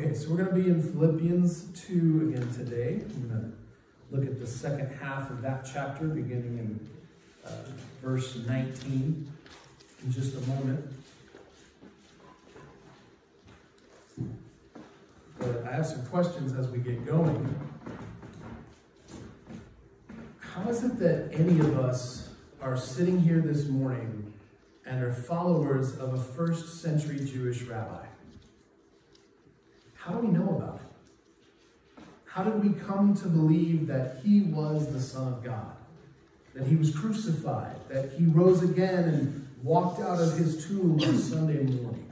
Okay, so we're going to be in Philippians 2 again today. I'm going to look at the second half of that chapter, beginning in uh, verse 19 in just a moment. But I have some questions as we get going. How is it that any of us are sitting here this morning and are followers of a first century Jewish rabbi? How do we know about it? How did we come to believe that he was the Son of God? That he was crucified, that he rose again and walked out of his tomb on Sunday morning?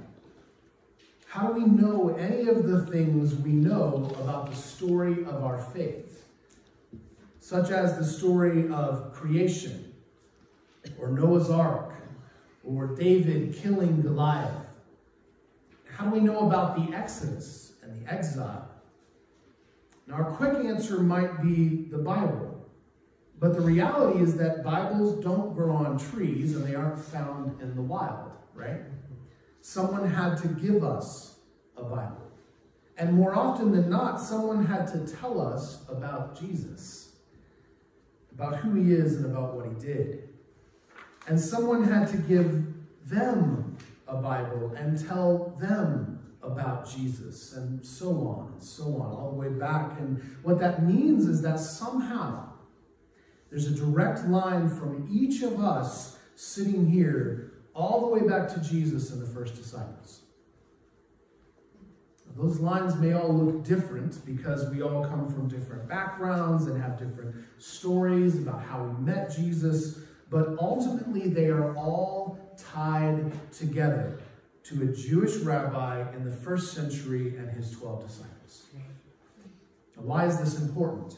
How do we know any of the things we know about the story of our faith? Such as the story of creation, or Noah's Ark, or David killing Goliath. How do we know about the Exodus? And the exile. Now, our quick answer might be the Bible. But the reality is that Bibles don't grow on trees and they aren't found in the wild, right? Someone had to give us a Bible. And more often than not, someone had to tell us about Jesus, about who he is and about what he did. And someone had to give them a Bible and tell them about Jesus and so on and so on, all the way back. And what that means is that somehow there's a direct line from each of us sitting here all the way back to Jesus and the first disciples. Those lines may all look different because we all come from different backgrounds and have different stories about how we met Jesus, but ultimately they are all tied together to a Jewish rabbi in the first century and his 12 disciples. Now, why is this important?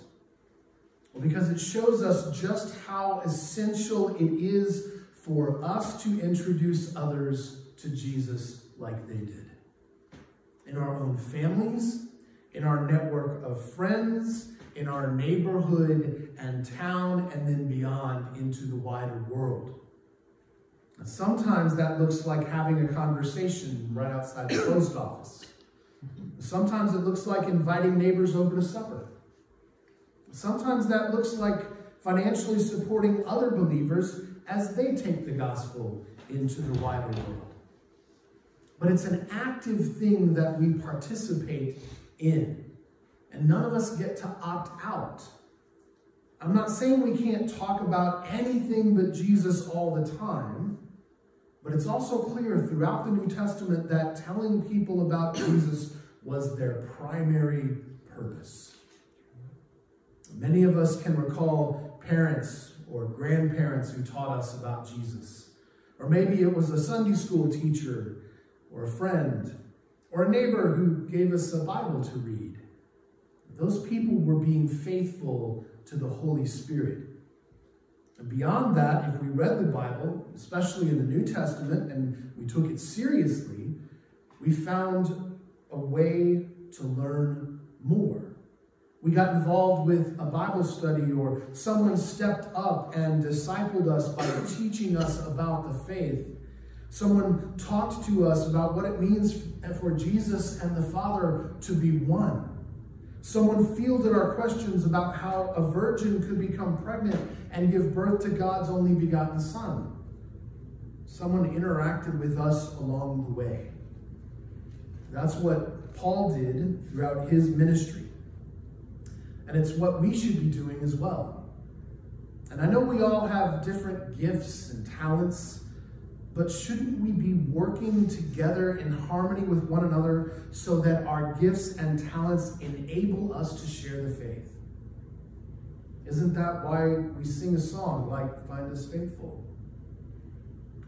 Well, because it shows us just how essential it is for us to introduce others to Jesus like they did. In our own families, in our network of friends, in our neighborhood and town, and then beyond into the wider world. Sometimes that looks like having a conversation right outside the post office. Sometimes it looks like inviting neighbors over to supper. Sometimes that looks like financially supporting other believers as they take the gospel into the wider world. But it's an active thing that we participate in. And none of us get to opt out. I'm not saying we can't talk about anything but Jesus all the time. But it's also clear throughout the New Testament that telling people about Jesus was their primary purpose. Many of us can recall parents or grandparents who taught us about Jesus. Or maybe it was a Sunday school teacher or a friend or a neighbor who gave us a Bible to read. Those people were being faithful to the Holy Spirit. Beyond that, if we read the Bible, especially in the New Testament, and we took it seriously, we found a way to learn more. We got involved with a Bible study, or someone stepped up and discipled us by teaching us about the faith. Someone talked to us about what it means for Jesus and the Father to be one. Someone fielded our questions about how a virgin could become pregnant and give birth to God's only begotten Son. Someone interacted with us along the way. That's what Paul did throughout his ministry. And it's what we should be doing as well. And I know we all have different gifts and talents but shouldn't we be working together in harmony with one another so that our gifts and talents enable us to share the faith? Isn't that why we sing a song like Find Us Faithful?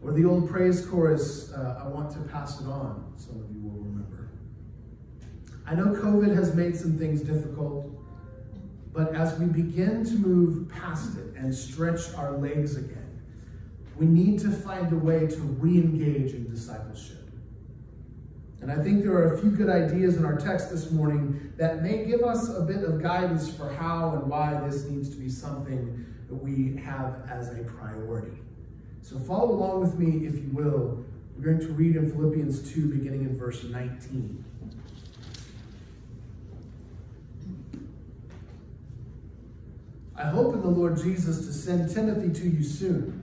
Or the old praise chorus, uh, I Want to Pass It On, some of you will remember. I know COVID has made some things difficult, but as we begin to move past it and stretch our legs again, we need to find a way to re engage in discipleship. And I think there are a few good ideas in our text this morning that may give us a bit of guidance for how and why this needs to be something that we have as a priority. So follow along with me, if you will. We're going to read in Philippians 2, beginning in verse 19. I hope in the Lord Jesus to send Timothy to you soon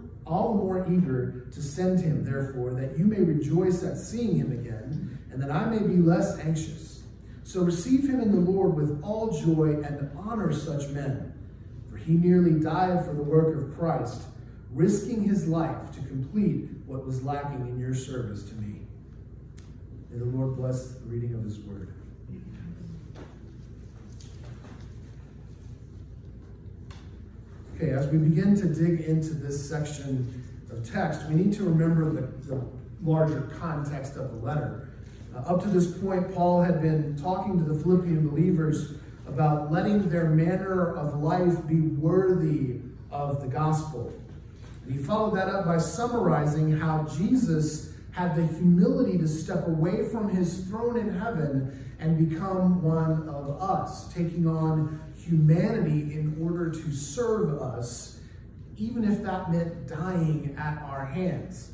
all the more eager to send him, therefore, that you may rejoice at seeing him again, and that I may be less anxious. So receive him in the Lord with all joy and honor such men, for he nearly died for the work of Christ, risking his life to complete what was lacking in your service to me. May the Lord bless the reading of his word. Okay, as we begin to dig into this section of text, we need to remember the, the larger context of the letter. Uh, up to this point, Paul had been talking to the Philippian believers about letting their manner of life be worthy of the gospel. And he followed that up by summarizing how Jesus had the humility to step away from his throne in heaven and become one of us, taking on humanity in order to serve us, even if that meant dying at our hands.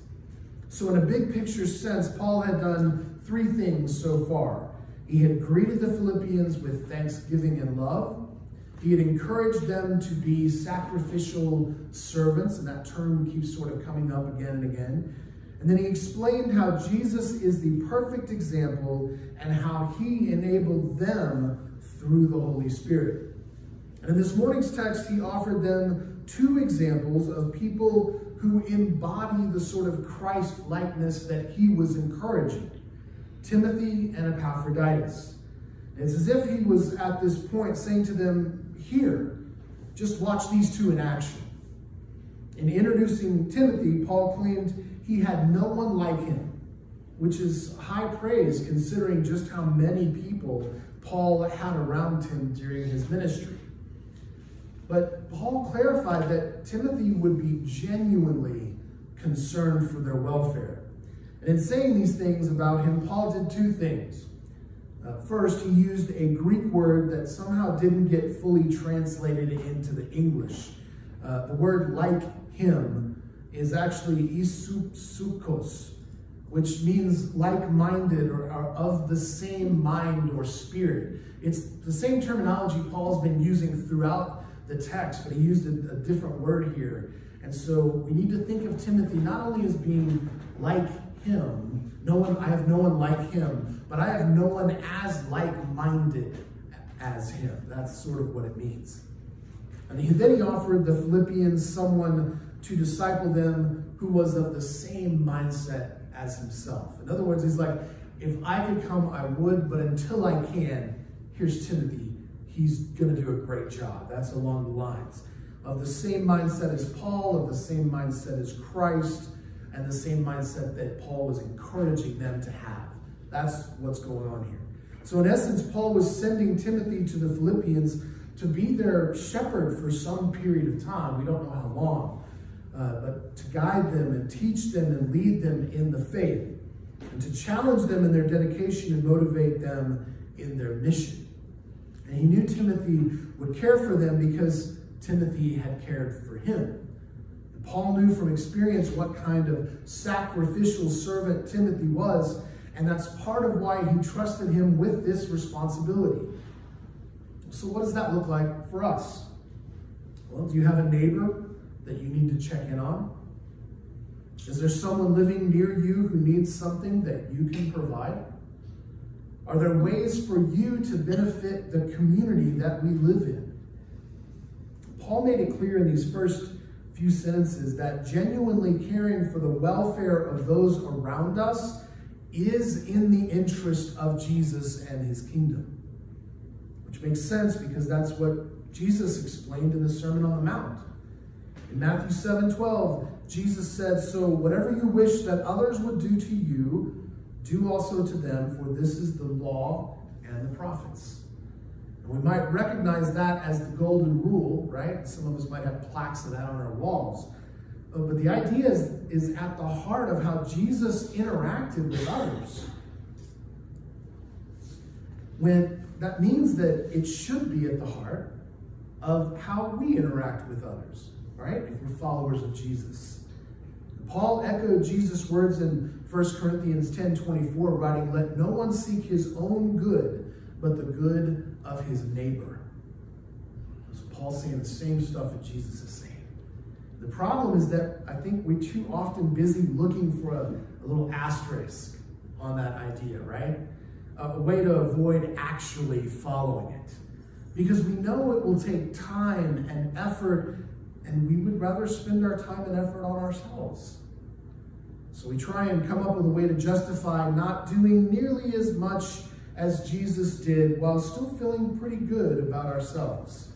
So, in a big picture sense, Paul had done three things so far. He had greeted the Philippians with thanksgiving and love. He had encouraged them to be sacrificial servants, and that term keeps sort of coming up again and again. And then he explained how Jesus is the perfect example and how he enabled them through the Holy Spirit. And in this morning's text, he offered them two examples of people who embody the sort of Christ likeness that he was encouraging Timothy and Epaphroditus. It's as if he was at this point saying to them, Here, just watch these two in action. In introducing Timothy, Paul claimed he had no one like him, which is high praise considering just how many people Paul had around him during his ministry. But Paul clarified that Timothy would be genuinely concerned for their welfare. And in saying these things about him, Paul did two things. Uh, first, he used a Greek word that somehow didn't get fully translated into the English. Uh, the word like him is actually isopsychos, which means like-minded or, or, of the same mind or spirit. It's the same terminology Paul's been using throughout the text, but he used a, a different word here. And so we need to think of Timothy not only as being like him, no one, I have no one like him, but I have no one as like-minded as him. That's sort of what it means. And he, then he offered the Philippians someone to disciple them who was of the same mindset as himself. In other words, he's like, if I could come, I would, but until I can, here's Timothy. He's going to do a great job. That's along the lines of the same mindset as Paul, of the same mindset as Christ, and the same mindset that Paul was encouraging them to have. That's what's going on here. So, in essence, Paul was sending Timothy to the Philippians to be their shepherd for some period of time. We don't know how long uh, but to guide them and teach them and lead them in the faith, and to challenge them in their dedication and motivate them in their mission. And he knew Timothy would care for them because Timothy had cared for him. And Paul knew from experience what kind of sacrificial servant Timothy was, and that's part of why he trusted him with this responsibility. So, what does that look like for us? Well, do you have a neighbor that you need to check in on? Is there someone living near you who needs something that you can provide? Are there ways for you to benefit the community that we live in? Paul made it clear in these first few sentences that genuinely caring for the welfare of those around us is in the interest of Jesus and his kingdom. Which makes sense because that's what Jesus explained in the Sermon on the Mount. In Matthew 7 12, Jesus said, So whatever you wish that others would do to you, do also to them, for this is the law and the prophets. And we might recognize that as the golden rule, right? Some of us might have plaques of that on our walls. Uh, but the idea is, is at the heart of how Jesus interacted with others. When that means that it should be at the heart of how we interact with others, right? If we're followers of Jesus. Paul echoed Jesus' words in 1 Corinthians 10 24, writing, Let no one seek his own good, but the good of his neighbor. So Paul's saying the same stuff that Jesus is saying. The problem is that I think we're too often busy looking for a, a little asterisk on that idea, right? A, a way to avoid actually following it. Because we know it will take time and effort, and we would rather spend our time and effort on ourselves. So we try and come up with a way to justify not doing nearly as much as Jesus did while still feeling pretty good about ourselves.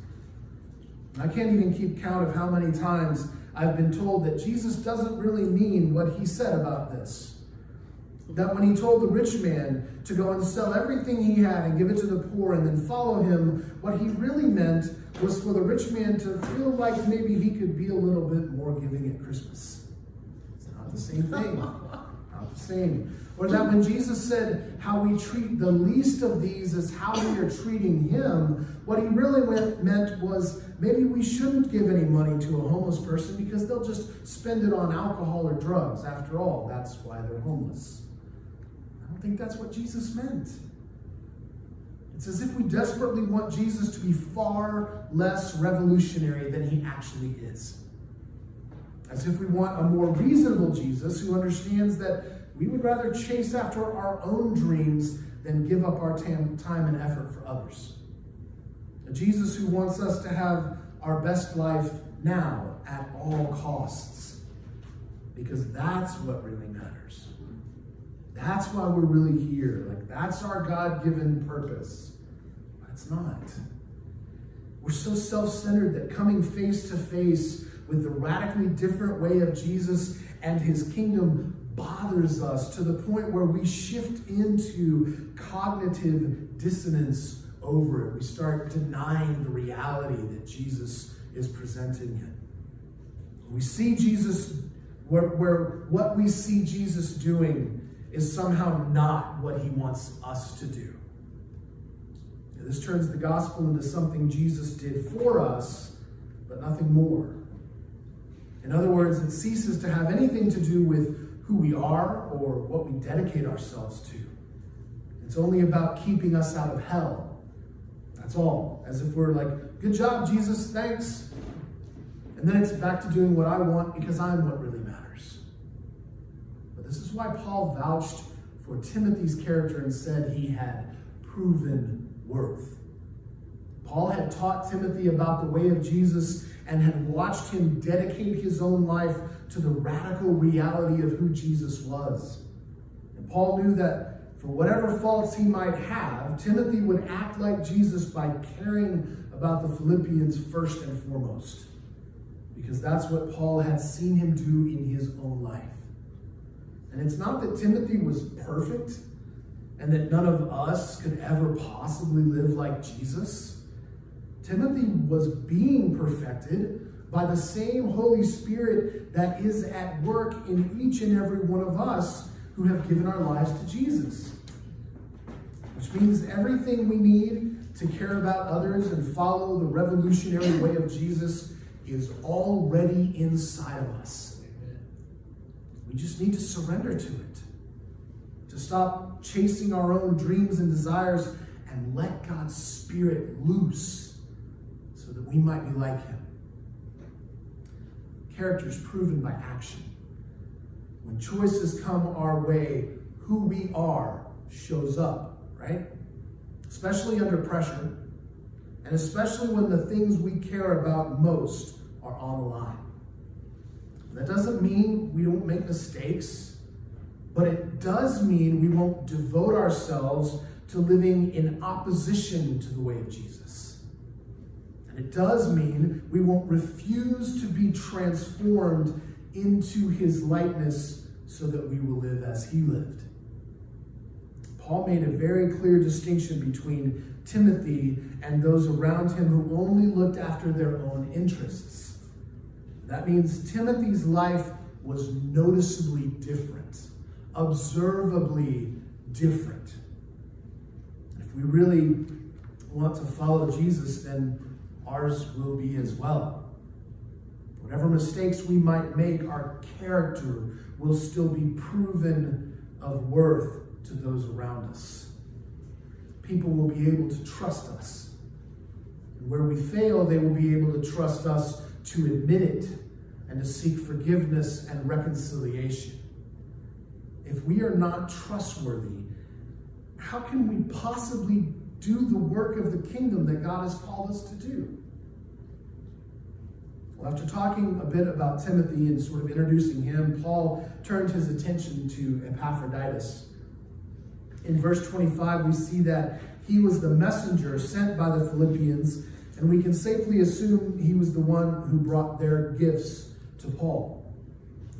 I can't even keep count of how many times I've been told that Jesus doesn't really mean what he said about this. That when he told the rich man to go and sell everything he had and give it to the poor and then follow him, what he really meant was for the rich man to feel like maybe he could be a little bit more giving at Christmas. The same thing. Not the same. Or that when Jesus said how we treat the least of these is how we are treating him, what he really meant was maybe we shouldn't give any money to a homeless person because they'll just spend it on alcohol or drugs. After all, that's why they're homeless. I don't think that's what Jesus meant. It's as if we desperately want Jesus to be far less revolutionary than he actually is. As if we want a more reasonable Jesus who understands that we would rather chase after our own dreams than give up our time and effort for others. A Jesus who wants us to have our best life now at all costs. Because that's what really matters. That's why we're really here. Like, that's our God given purpose. That's not. We're so self centered that coming face to face with the radically different way of Jesus and his kingdom bothers us to the point where we shift into cognitive dissonance over it. We start denying the reality that Jesus is presenting it. We see Jesus, where, where what we see Jesus doing is somehow not what he wants us to do. This turns the gospel into something Jesus did for us, but nothing more. In other words, it ceases to have anything to do with who we are or what we dedicate ourselves to. It's only about keeping us out of hell. That's all. As if we're like, good job, Jesus, thanks. And then it's back to doing what I want because I'm what really matters. But this is why Paul vouched for Timothy's character and said he had proven worth. Paul had taught Timothy about the way of Jesus and had watched him dedicate his own life to the radical reality of who Jesus was. And Paul knew that for whatever faults he might have, Timothy would act like Jesus by caring about the Philippians first and foremost. Because that's what Paul had seen him do in his own life. And it's not that Timothy was perfect and that none of us could ever possibly live like Jesus. Timothy was being perfected by the same Holy Spirit that is at work in each and every one of us who have given our lives to Jesus. Which means everything we need to care about others and follow the revolutionary way of Jesus is already inside of us. We just need to surrender to it, to stop chasing our own dreams and desires and let God's Spirit loose that we might be like Him. Character is proven by action. When choices come our way, who we are shows up, right? Especially under pressure, and especially when the things we care about most are on the line. That doesn't mean we don't make mistakes, but it does mean we won't devote ourselves to living in opposition to the way of Jesus. And it does mean we won't refuse to be transformed into his likeness so that we will live as he lived. Paul made a very clear distinction between Timothy and those around him who only looked after their own interests. That means Timothy's life was noticeably different, observably different. If we really want to follow Jesus, then ours will be as well. Whatever mistakes we might make, our character will still be proven of worth to those around us. People will be able to trust us. And where we fail, they will be able to trust us to admit it and to seek forgiveness and reconciliation. If we are not trustworthy, how can we possibly do the work of the kingdom that God has called us to do? Well, after talking a bit about Timothy and sort of introducing him, Paul turned his attention to Epaphroditus. In verse 25, we see that he was the messenger sent by the Philippians, and we can safely assume he was the one who brought their gifts to Paul.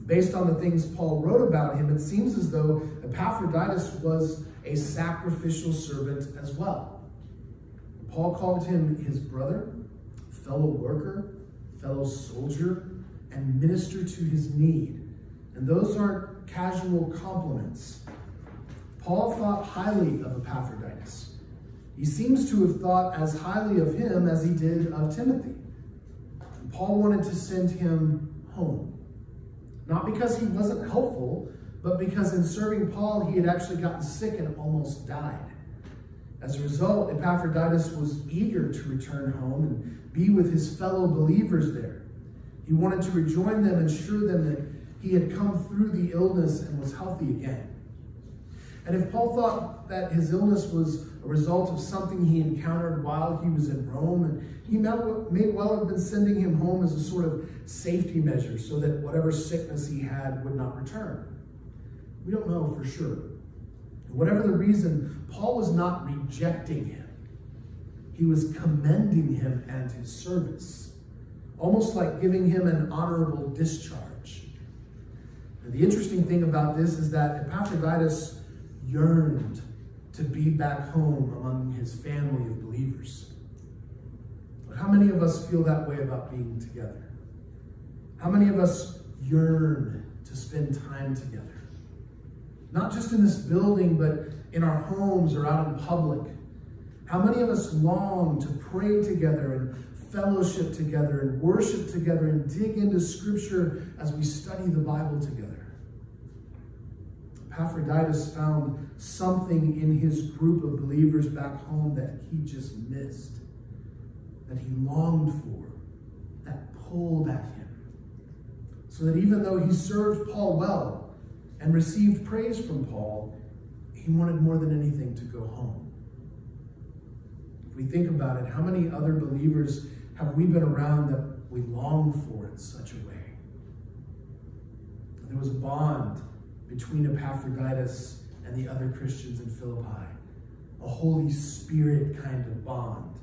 Based on the things Paul wrote about him, it seems as though Epaphroditus was a sacrificial servant as well. Paul called him his brother, fellow worker, fellow soldier, and minister to his need. And those aren't casual compliments. Paul thought highly of Epaphroditus. He seems to have thought as highly of him as he did of Timothy. And Paul wanted to send him home. Not because he wasn't helpful, but because in serving Paul, he had actually gotten sick and almost died. As a result, Epaphroditus was eager to return home and be with his fellow believers there. He wanted to rejoin them and assure them that he had come through the illness and was healthy again. And if Paul thought that his illness was a result of something he encountered while he was in Rome, and he may well have been sending him home as a sort of safety measure so that whatever sickness he had would not return. We don't know for sure. Whatever the reason, Paul was not rejecting him. He was commending him and his service, almost like giving him an honorable discharge. And the interesting thing about this is that Epaphroditus yearned to be back home among his family of believers. But how many of us feel that way about being together? How many of us yearn to spend time together? Not just in this building, but in our homes or out in public. How many of us long to pray together and fellowship together and worship together and dig into Scripture as we study the Bible together? Epaphroditus found something in his group of believers back home that he just missed, that he longed for, that pulled at him. So that even though he served Paul well and received praise from Paul, he wanted more than anything to go home. If we think about it, how many other believers have we been around that we long for in such a way? There was a bond between Epaphroditus and the other Christians in Philippi. A Holy Spirit kind of bond,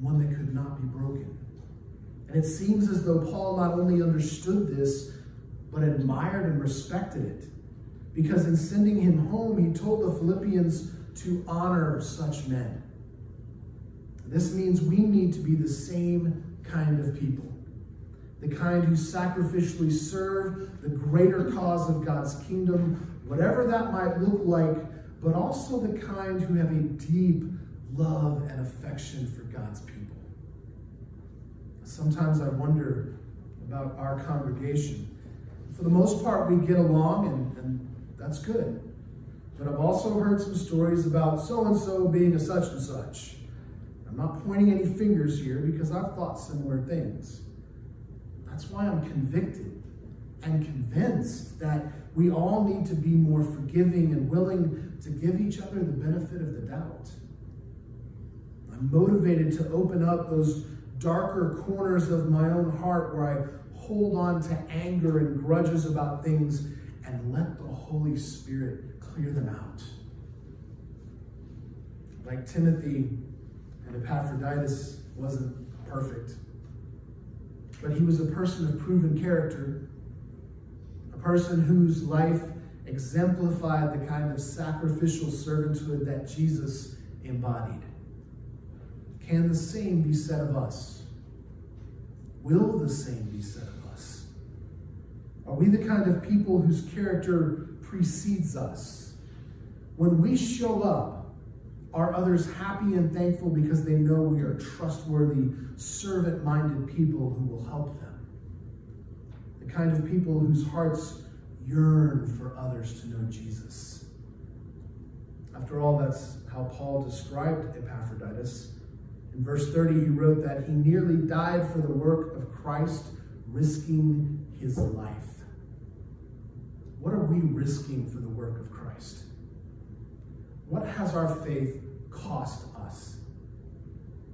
one that could not be broken. And it seems as though Paul not only understood this, but admired and respected it. Because in sending him home, he told the Philippians to honor such men. This means we need to be the same kind of people the kind who sacrificially serve the greater cause of God's kingdom, whatever that might look like, but also the kind who have a deep love and affection for God's people. Sometimes I wonder about our congregation. For the most part, we get along, and, and that's good. But I've also heard some stories about so and so being a such and such. I'm not pointing any fingers here because I've thought similar things. That's why I'm convicted and convinced that we all need to be more forgiving and willing to give each other the benefit of the doubt. I'm motivated to open up those darker corners of my own heart where I hold on to anger and grudges about things and let the Holy Spirit clear them out. Like Timothy and Epaphroditus wasn't perfect, but he was a person of proven character, a person whose life exemplified the kind of sacrificial servanthood that Jesus embodied. Can the same be said of us? Will the same be said of us? Are we the kind of people whose character precedes us? When we show up, are others happy and thankful because they know we are trustworthy, servant minded people who will help them? The kind of people whose hearts yearn for others to know Jesus. After all, that's how Paul described Epaphroditus. In verse 30, he wrote that he nearly died for the work of Christ, risking his life. What are we risking for the work of Christ? What has our faith cost us?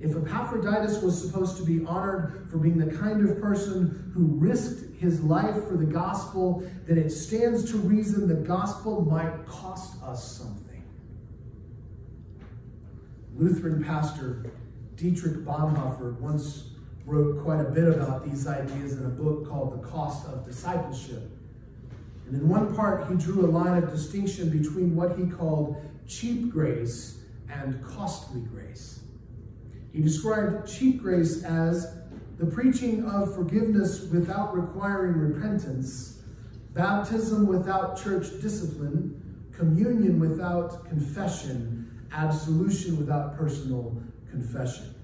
If Epaphroditus was supposed to be honored for being the kind of person who risked his life for the gospel, then it stands to reason the gospel might cost us something. Lutheran pastor Dietrich Bonhoeffer once wrote quite a bit about these ideas in a book called The Cost of Discipleship. And in one part, he drew a line of distinction between what he called cheap grace and costly grace. He described cheap grace as the preaching of forgiveness without requiring repentance, baptism without church discipline, communion without confession, absolution without personal confession.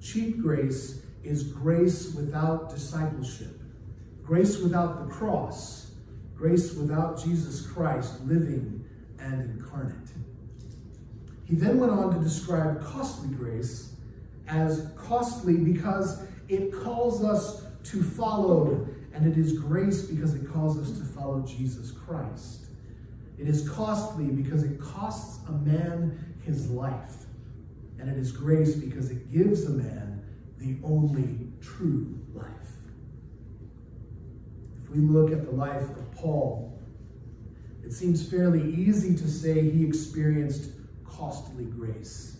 Cheap grace is grace without discipleship, grace without the cross, grace without Jesus Christ living and incarnate. He then went on to describe costly grace as costly because it calls us to follow, and it is grace because it calls us to follow Jesus Christ. It is costly because it costs a man his life. And it is grace because it gives a man the only true life. If we look at the life of Paul, it seems fairly easy to say he experienced costly grace.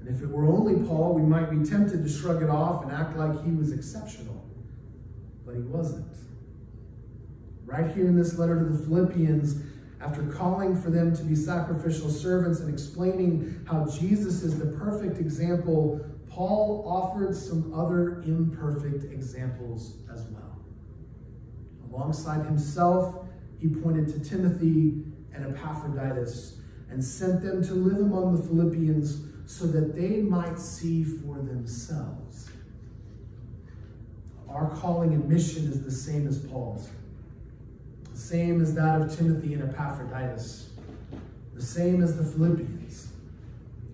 And if it were only Paul, we might be tempted to shrug it off and act like he was exceptional. But he wasn't. Right here in this letter to the Philippians, after calling for them to be sacrificial servants and explaining how Jesus is the perfect example, Paul offered some other imperfect examples as well. Alongside himself, he pointed to Timothy and Epaphroditus and sent them to live among the Philippians so that they might see for themselves. Our calling and mission is the same as Paul's the same as that of Timothy and Epaphroditus, the same as the Philippians.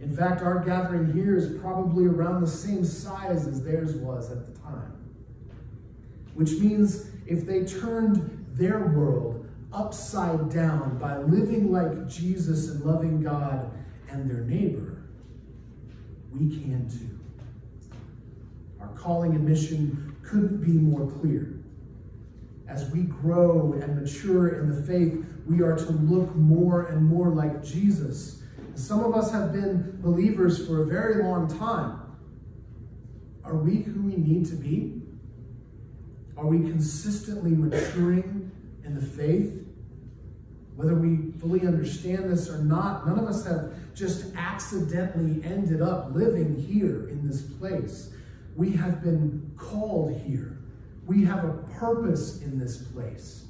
In fact, our gathering here is probably around the same size as theirs was at the time. Which means if they turned their world upside down by living like Jesus and loving God and their neighbor, we can too. Our calling and mission couldn't be more clear as we grow and mature in the faith, we are to look more and more like Jesus. Some of us have been believers for a very long time. Are we who we need to be? Are we consistently maturing in the faith? Whether we fully understand this or not, none of us have just accidentally ended up living here in this place. We have been called here. We have a purpose in this place,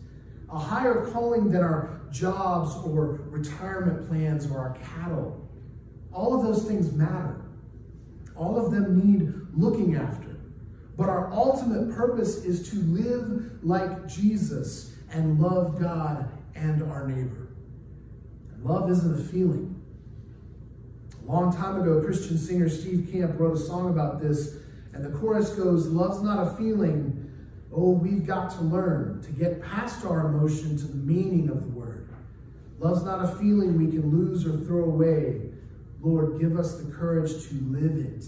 a higher calling than our jobs or retirement plans or our cattle. All of those things matter. All of them need looking after. But our ultimate purpose is to live like Jesus and love God and our neighbor. And love isn't a feeling. A long time ago, Christian singer Steve Camp wrote a song about this, and the chorus goes, Love's not a feeling, Oh, we've got to learn to get past our emotion to the meaning of the word. Love's not a feeling we can lose or throw away. Lord, give us the courage to live it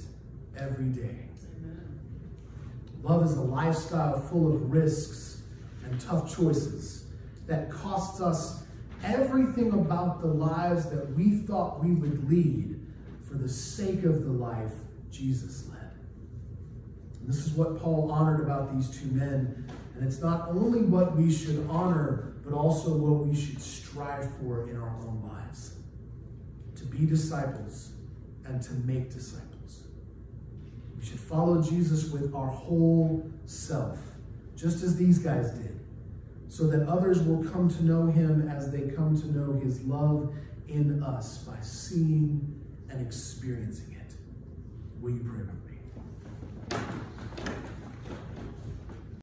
every day. Amen. Love is a lifestyle full of risks and tough choices that costs us everything about the lives that we thought we would lead for the sake of the life Jesus led. And this is what Paul honored about these two men. And it's not only what we should honor, but also what we should strive for in our own lives to be disciples and to make disciples. We should follow Jesus with our whole self, just as these guys did so that others will come to know him as they come to know his love in us by seeing and experiencing it. Will you pray?